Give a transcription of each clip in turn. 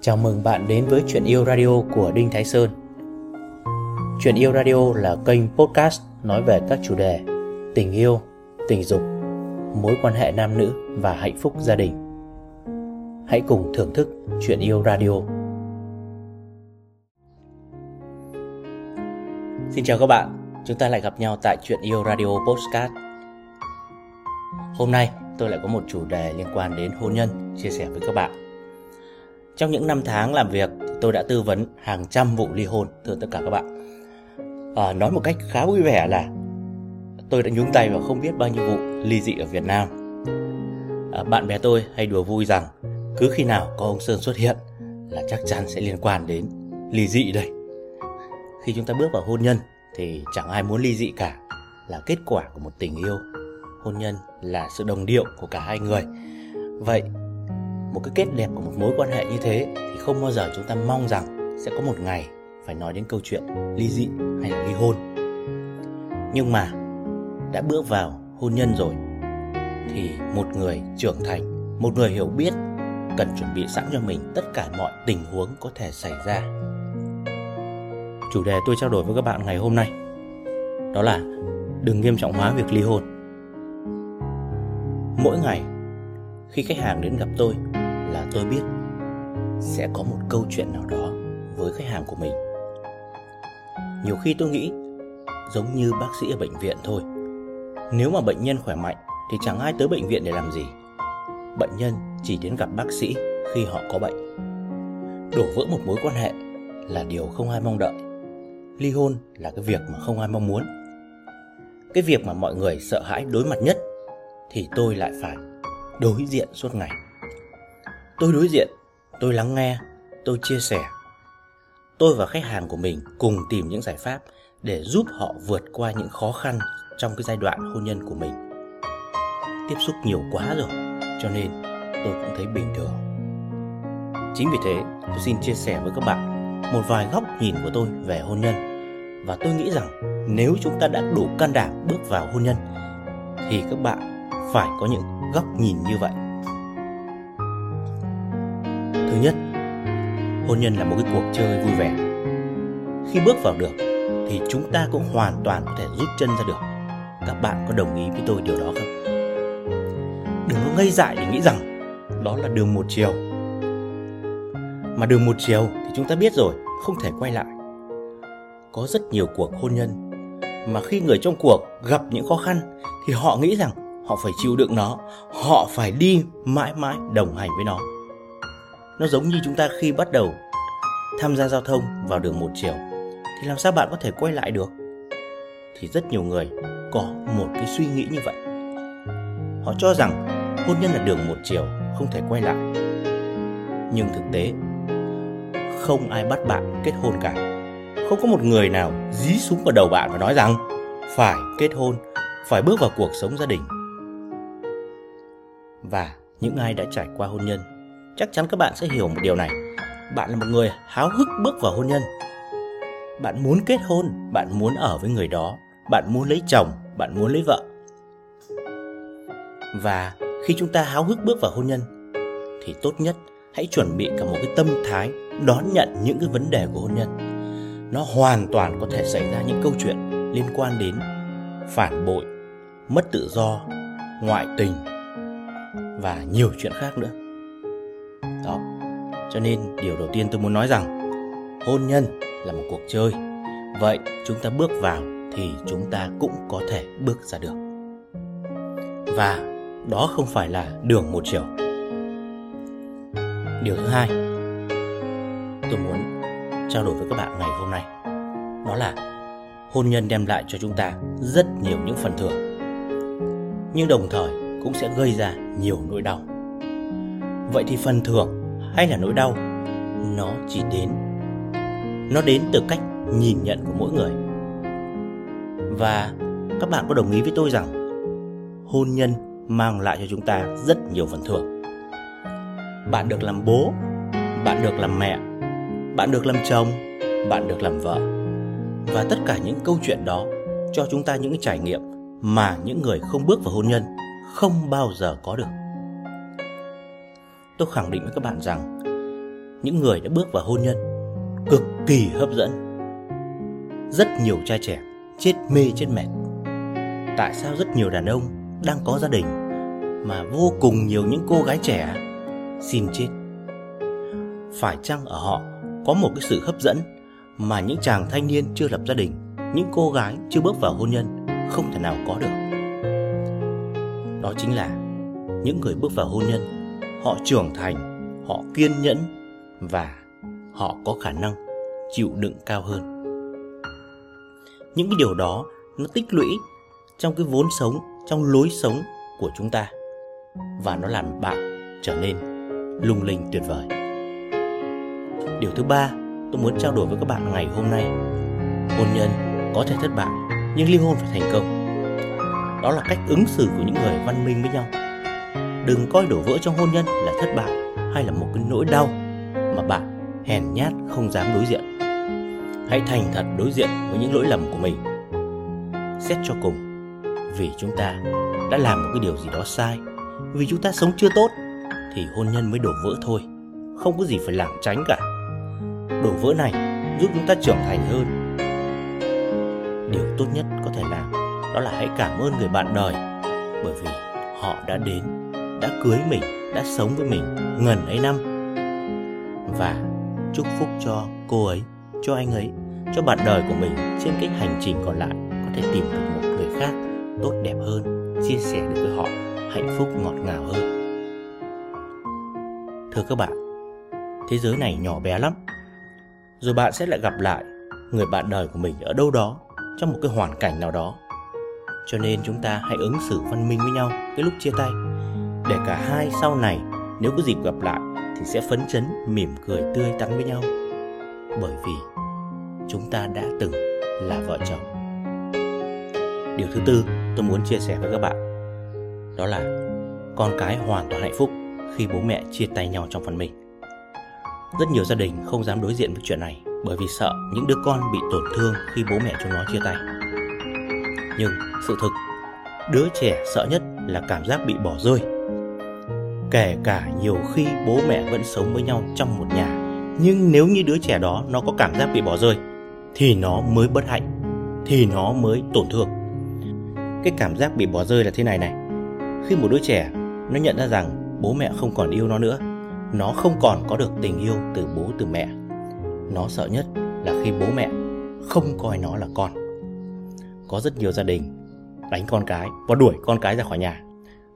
Chào mừng bạn đến với Chuyện Yêu Radio của Đinh Thái Sơn. Chuyện Yêu Radio là kênh podcast nói về các chủ đề tình yêu, tình dục, mối quan hệ nam nữ và hạnh phúc gia đình. Hãy cùng thưởng thức Chuyện Yêu Radio. Xin chào các bạn, chúng ta lại gặp nhau tại Chuyện Yêu Radio podcast. Hôm nay tôi lại có một chủ đề liên quan đến hôn nhân chia sẻ với các bạn trong những năm tháng làm việc, tôi đã tư vấn hàng trăm vụ ly hôn thưa tất cả các bạn. À, nói một cách khá vui vẻ là tôi đã nhúng tay vào không biết bao nhiêu vụ ly dị ở Việt Nam. À, bạn bè tôi hay đùa vui rằng cứ khi nào có ông Sơn xuất hiện là chắc chắn sẽ liên quan đến ly dị đây. Khi chúng ta bước vào hôn nhân thì chẳng ai muốn ly dị cả, là kết quả của một tình yêu. Hôn nhân là sự đồng điệu của cả hai người. Vậy một cái kết đẹp của một mối quan hệ như thế thì không bao giờ chúng ta mong rằng sẽ có một ngày phải nói đến câu chuyện ly dị hay là ly hôn. Nhưng mà đã bước vào hôn nhân rồi thì một người trưởng thành, một người hiểu biết cần chuẩn bị sẵn cho mình tất cả mọi tình huống có thể xảy ra. Chủ đề tôi trao đổi với các bạn ngày hôm nay đó là đừng nghiêm trọng hóa việc ly hôn. Mỗi ngày khi khách hàng đến gặp tôi là tôi biết sẽ có một câu chuyện nào đó với khách hàng của mình. Nhiều khi tôi nghĩ giống như bác sĩ ở bệnh viện thôi. Nếu mà bệnh nhân khỏe mạnh thì chẳng ai tới bệnh viện để làm gì. Bệnh nhân chỉ đến gặp bác sĩ khi họ có bệnh. Đổ vỡ một mối quan hệ là điều không ai mong đợi. Ly hôn là cái việc mà không ai mong muốn. Cái việc mà mọi người sợ hãi đối mặt nhất thì tôi lại phải đối diện suốt ngày tôi đối diện, tôi lắng nghe, tôi chia sẻ. Tôi và khách hàng của mình cùng tìm những giải pháp để giúp họ vượt qua những khó khăn trong cái giai đoạn hôn nhân của mình. Tiếp xúc nhiều quá rồi, cho nên tôi cũng thấy bình thường. Chính vì thế, tôi xin chia sẻ với các bạn một vài góc nhìn của tôi về hôn nhân. Và tôi nghĩ rằng nếu chúng ta đã đủ can đảm bước vào hôn nhân, thì các bạn phải có những góc nhìn như vậy. Thứ nhất, hôn nhân là một cái cuộc chơi vui vẻ. Khi bước vào được thì chúng ta cũng hoàn toàn có thể rút chân ra được. Các bạn có đồng ý với tôi điều đó không? Đừng có ngây dại để nghĩ rằng đó là đường một chiều. Mà đường một chiều thì chúng ta biết rồi, không thể quay lại. Có rất nhiều cuộc hôn nhân mà khi người trong cuộc gặp những khó khăn thì họ nghĩ rằng họ phải chịu đựng nó, họ phải đi mãi mãi đồng hành với nó nó giống như chúng ta khi bắt đầu tham gia giao thông vào đường một chiều. Thì làm sao bạn có thể quay lại được? Thì rất nhiều người có một cái suy nghĩ như vậy. Họ cho rằng hôn nhân là đường một chiều, không thể quay lại. Nhưng thực tế, không ai bắt bạn kết hôn cả. Không có một người nào dí súng vào đầu bạn và nói rằng phải kết hôn, phải bước vào cuộc sống gia đình. Và những ai đã trải qua hôn nhân chắc chắn các bạn sẽ hiểu một điều này. Bạn là một người háo hức bước vào hôn nhân. Bạn muốn kết hôn, bạn muốn ở với người đó. Bạn muốn lấy chồng, bạn muốn lấy vợ. Và khi chúng ta háo hức bước vào hôn nhân, thì tốt nhất hãy chuẩn bị cả một cái tâm thái đón nhận những cái vấn đề của hôn nhân. Nó hoàn toàn có thể xảy ra những câu chuyện liên quan đến phản bội, mất tự do, ngoại tình và nhiều chuyện khác nữa đó. Cho nên điều đầu tiên tôi muốn nói rằng, hôn nhân là một cuộc chơi. Vậy chúng ta bước vào thì chúng ta cũng có thể bước ra được. Và đó không phải là đường một chiều. Điều thứ hai, tôi muốn trao đổi với các bạn ngày hôm nay. Đó là hôn nhân đem lại cho chúng ta rất nhiều những phần thưởng. Nhưng đồng thời cũng sẽ gây ra nhiều nỗi đau vậy thì phần thưởng hay là nỗi đau, nó chỉ đến, nó đến từ cách nhìn nhận của mỗi người. Và các bạn có đồng ý với tôi rằng hôn nhân mang lại cho chúng ta rất nhiều phần thưởng. Bạn được làm bố, bạn được làm mẹ, bạn được làm chồng, bạn được làm vợ. Và tất cả những câu chuyện đó cho chúng ta những trải nghiệm mà những người không bước vào hôn nhân không bao giờ có được tôi khẳng định với các bạn rằng những người đã bước vào hôn nhân cực kỳ hấp dẫn. Rất nhiều trai trẻ chết mê chết mệt. Tại sao rất nhiều đàn ông đang có gia đình mà vô cùng nhiều những cô gái trẻ xin chết? Phải chăng ở họ có một cái sự hấp dẫn mà những chàng thanh niên chưa lập gia đình, những cô gái chưa bước vào hôn nhân không thể nào có được? Đó chính là những người bước vào hôn nhân, họ trưởng thành, họ kiên nhẫn và họ có khả năng chịu đựng cao hơn. Những cái điều đó nó tích lũy trong cái vốn sống, trong lối sống của chúng ta và nó làm bạn trở nên lung linh tuyệt vời. Điều thứ ba tôi muốn trao đổi với các bạn ngày hôm nay hôn nhân có thể thất bại nhưng ly hôn phải thành công đó là cách ứng xử của những người văn minh với nhau đừng coi đổ vỡ trong hôn nhân là thất bại hay là một cái nỗi đau mà bạn hèn nhát không dám đối diện. Hãy thành thật đối diện với những lỗi lầm của mình. Xét cho cùng, vì chúng ta đã làm một cái điều gì đó sai, vì chúng ta sống chưa tốt, thì hôn nhân mới đổ vỡ thôi. Không có gì phải lảng tránh cả. Đổ vỡ này giúp chúng ta trưởng thành hơn. Điều tốt nhất có thể làm đó là hãy cảm ơn người bạn đời bởi vì họ đã đến đã cưới mình, đã sống với mình ngần ấy năm. Và chúc phúc cho cô ấy, cho anh ấy, cho bạn đời của mình trên cái hành trình còn lại, có thể tìm được một người khác tốt đẹp hơn, chia sẻ được với họ hạnh phúc ngọt ngào hơn. Thưa các bạn, thế giới này nhỏ bé lắm. Rồi bạn sẽ lại gặp lại người bạn đời của mình ở đâu đó, trong một cái hoàn cảnh nào đó. Cho nên chúng ta hãy ứng xử văn minh với nhau cái lúc chia tay để cả hai sau này nếu có dịp gặp lại thì sẽ phấn chấn mỉm cười tươi tắn với nhau bởi vì chúng ta đã từng là vợ chồng điều thứ tư tôi muốn chia sẻ với các bạn đó là con cái hoàn toàn hạnh phúc khi bố mẹ chia tay nhau trong phần mình rất nhiều gia đình không dám đối diện với chuyện này bởi vì sợ những đứa con bị tổn thương khi bố mẹ chúng nó chia tay. Nhưng sự thực, đứa trẻ sợ nhất là cảm giác bị bỏ rơi. Kể cả nhiều khi bố mẹ vẫn sống với nhau trong một nhà, nhưng nếu như đứa trẻ đó nó có cảm giác bị bỏ rơi thì nó mới bất hạnh, thì nó mới tổn thương. Cái cảm giác bị bỏ rơi là thế này này. Khi một đứa trẻ nó nhận ra rằng bố mẹ không còn yêu nó nữa nó không còn có được tình yêu từ bố từ mẹ nó sợ nhất là khi bố mẹ không coi nó là con có rất nhiều gia đình đánh con cái và đuổi con cái ra khỏi nhà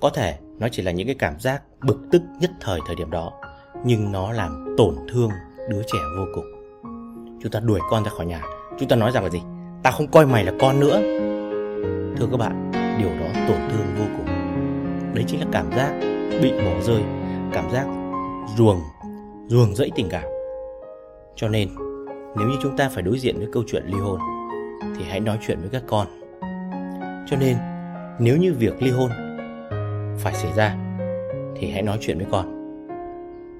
có thể nó chỉ là những cái cảm giác bực tức nhất thời thời điểm đó, nhưng nó làm tổn thương đứa trẻ vô cùng. Chúng ta đuổi con ra khỏi nhà. Chúng ta nói rằng là gì? Ta không coi mày là con nữa. Thưa các bạn, điều đó tổn thương vô cùng. Đấy chính là cảm giác bị bỏ rơi, cảm giác ruồng ruồng rẫy tình cảm. Cho nên, nếu như chúng ta phải đối diện với câu chuyện ly hôn, thì hãy nói chuyện với các con. Cho nên, nếu như việc ly hôn phải xảy ra, thì hãy nói chuyện với con.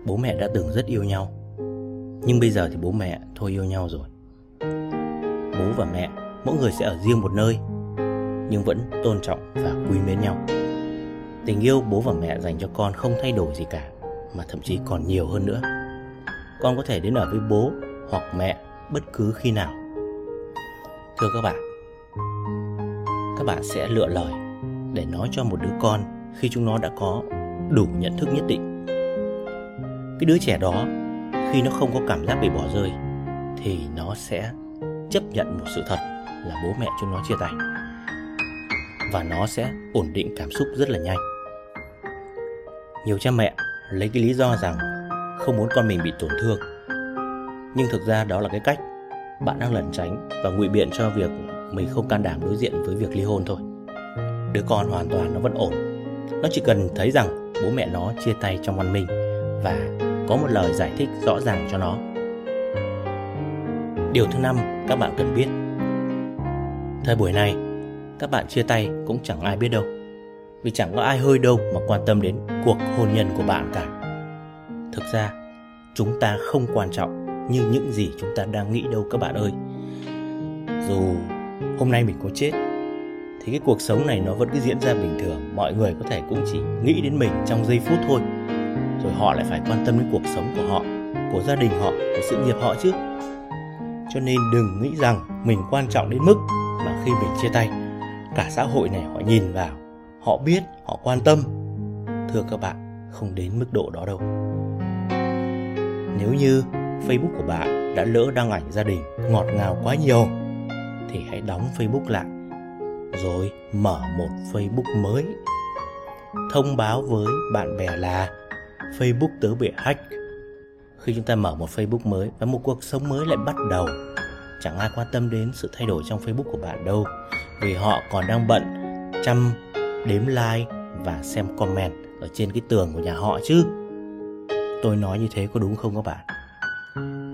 Bố mẹ đã từng rất yêu nhau, nhưng bây giờ thì bố mẹ thôi yêu nhau rồi. Bố và mẹ, mỗi người sẽ ở riêng một nơi, nhưng vẫn tôn trọng và quý mến nhau. Tình yêu bố và mẹ dành cho con không thay đổi gì cả, mà thậm chí còn nhiều hơn nữa. Con có thể đến ở với bố hoặc mẹ bất cứ khi nào. Thưa các bạn các bạn sẽ lựa lời để nói cho một đứa con khi chúng nó đã có đủ nhận thức nhất định. Cái đứa trẻ đó, khi nó không có cảm giác bị bỏ rơi, thì nó sẽ chấp nhận một sự thật là bố mẹ chúng nó chia tay. Và nó sẽ ổn định cảm xúc rất là nhanh. Nhiều cha mẹ lấy cái lý do rằng không muốn con mình bị tổn thương. Nhưng thực ra đó là cái cách bạn đang lẩn tránh và ngụy biện cho việc mình không can đảm đối diện với việc ly hôn thôi. Đứa con hoàn toàn nó vẫn ổn nó chỉ cần thấy rằng bố mẹ nó chia tay trong văn minh và có một lời giải thích rõ ràng cho nó. Điều thứ năm, các bạn cần biết. Thời buổi này, các bạn chia tay cũng chẳng ai biết đâu, vì chẳng có ai hơi đâu mà quan tâm đến cuộc hôn nhân của bạn cả. Thực ra, chúng ta không quan trọng như những gì chúng ta đang nghĩ đâu các bạn ơi. Dù hôm nay mình có chết thì cái cuộc sống này nó vẫn cứ diễn ra bình thường, mọi người có thể cũng chỉ nghĩ đến mình trong giây phút thôi. Rồi họ lại phải quan tâm đến cuộc sống của họ, của gia đình họ, của sự nghiệp họ chứ. Cho nên đừng nghĩ rằng mình quan trọng đến mức mà khi mình chia tay, cả xã hội này họ nhìn vào, họ biết, họ quan tâm. Thưa các bạn, không đến mức độ đó đâu. Nếu như facebook của bạn đã lỡ đăng ảnh gia đình ngọt ngào quá nhiều, thì hãy đóng facebook lại rồi mở một facebook mới. Thông báo với bạn bè là facebook tớ bị hack. Khi chúng ta mở một facebook mới và một cuộc sống mới lại bắt đầu, chẳng ai quan tâm đến sự thay đổi trong facebook của bạn đâu, vì họ còn đang bận chăm, đếm like và xem comment ở trên cái tường của nhà họ chứ. Tôi nói như thế có đúng không các bạn?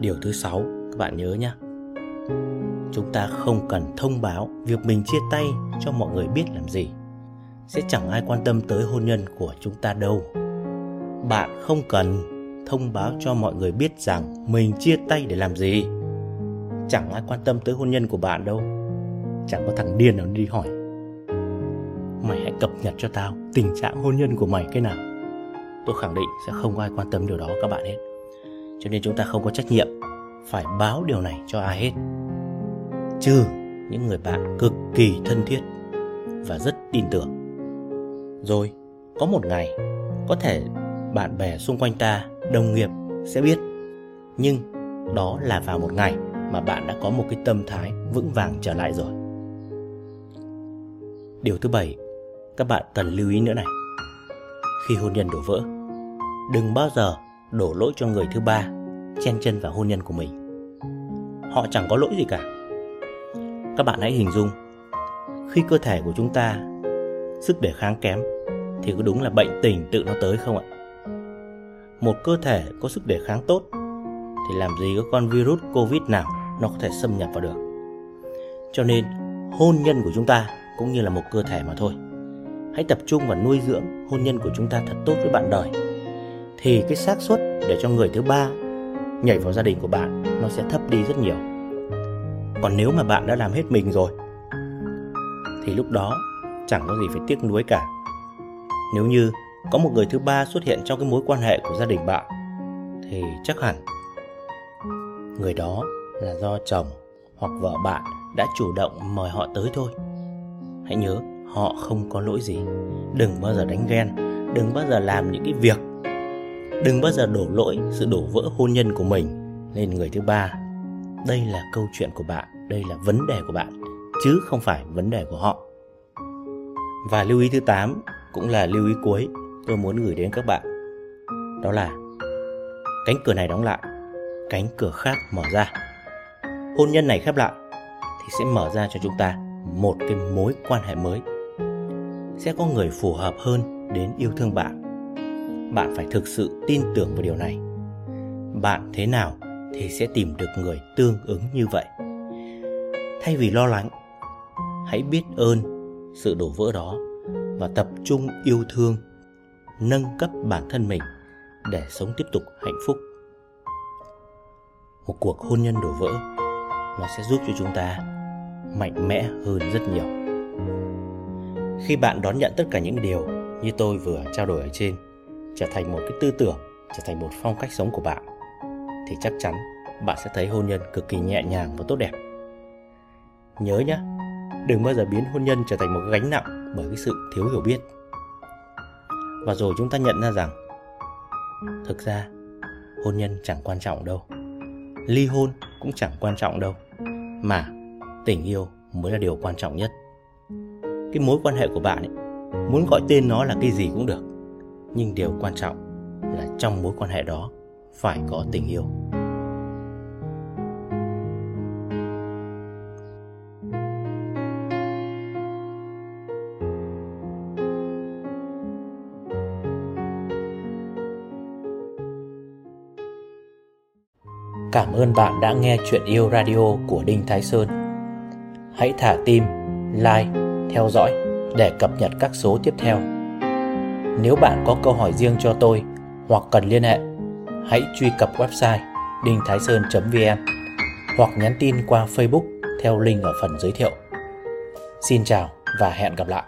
Điều thứ sáu, các bạn nhớ nhé chúng ta không cần thông báo việc mình chia tay cho mọi người biết làm gì. Sẽ chẳng ai quan tâm tới hôn nhân của chúng ta đâu. Bạn không cần thông báo cho mọi người biết rằng mình chia tay để làm gì. Chẳng ai quan tâm tới hôn nhân của bạn đâu. Chẳng có thằng điên nào đi hỏi. Mày hãy cập nhật cho tao tình trạng hôn nhân của mày cái nào. Tôi khẳng định sẽ không có ai quan tâm điều đó các bạn hết. Cho nên chúng ta không có trách nhiệm phải báo điều này cho ai hết trừ những người bạn cực kỳ thân thiết và rất tin tưởng. Rồi, có một ngày, có thể bạn bè xung quanh ta, đồng nghiệp sẽ biết. Nhưng đó là vào một ngày mà bạn đã có một cái tâm thái vững vàng trở lại rồi. Điều thứ bảy, các bạn cần lưu ý nữa này. Khi hôn nhân đổ vỡ, đừng bao giờ đổ lỗi cho người thứ ba, chen chân vào hôn nhân của mình. Họ chẳng có lỗi gì cả các bạn hãy hình dung, khi cơ thể của chúng ta sức đề kháng kém thì có đúng là bệnh tình tự nó tới không ạ? Một cơ thể có sức đề kháng tốt thì làm gì có con virus covid nào nó có thể xâm nhập vào được? Cho nên, hôn nhân của chúng ta cũng như là một cơ thể mà thôi. Hãy tập trung vào nuôi dưỡng hôn nhân của chúng ta thật tốt với bạn đời. Thì cái xác suất để cho người thứ ba nhảy vào gia đình của bạn nó sẽ thấp đi rất nhiều còn nếu mà bạn đã làm hết mình rồi, thì lúc đó chẳng có gì phải tiếc nuối cả. Nếu như có một người thứ ba xuất hiện trong cái mối quan hệ của gia đình bạn, thì chắc hẳn người đó là do chồng hoặc vợ bạn đã chủ động mời họ tới thôi. Hãy nhớ, họ không có lỗi gì. Đừng bao giờ đánh ghen, đừng bao giờ làm những cái việc, đừng bao giờ đổ lỗi, sự đổ vỡ hôn nhân của mình lên người thứ ba đây là câu chuyện của bạn, đây là vấn đề của bạn, chứ không phải vấn đề của họ. Và lưu ý thứ 8 cũng là lưu ý cuối tôi muốn gửi đến các bạn. Đó là cánh cửa này đóng lại, cánh cửa khác mở ra. Hôn nhân này khép lại thì sẽ mở ra cho chúng ta một cái mối quan hệ mới. Sẽ có người phù hợp hơn đến yêu thương bạn. Bạn phải thực sự tin tưởng vào điều này. Bạn thế nào thì sẽ tìm được người tương ứng như vậy. Thay vì lo lắng, hãy biết ơn sự đổ vỡ đó và tập trung yêu thương, nâng cấp bản thân mình để sống tiếp tục hạnh phúc. Một cuộc hôn nhân đổ vỡ, nó sẽ giúp cho chúng ta mạnh mẽ hơn rất nhiều. Khi bạn đón nhận tất cả những điều như tôi vừa trao đổi ở trên, trở thành một cái tư tưởng, trở thành một phong cách sống của bạn thì chắc chắn bạn sẽ thấy hôn nhân cực kỳ nhẹ nhàng và tốt đẹp. Nhớ nhé đừng bao giờ biến hôn nhân trở thành một gánh nặng bởi cái sự thiếu hiểu biết. Và rồi chúng ta nhận ra rằng, thực ra, hôn nhân chẳng quan trọng đâu. Ly hôn cũng chẳng quan trọng đâu, mà tình yêu mới là điều quan trọng nhất. Cái mối quan hệ của bạn ấy, muốn gọi tên nó là cái gì cũng được, nhưng điều quan trọng là trong mối quan hệ đó phải có tình yêu Cảm ơn bạn đã nghe chuyện yêu radio của Đinh Thái Sơn. Hãy thả tim, like, theo dõi để cập nhật các số tiếp theo. Nếu bạn có câu hỏi riêng cho tôi hoặc cần liên hệ, hãy truy cập website đinhthaisơn.vn hoặc nhắn tin qua Facebook theo link ở phần giới thiệu. Xin chào và hẹn gặp lại.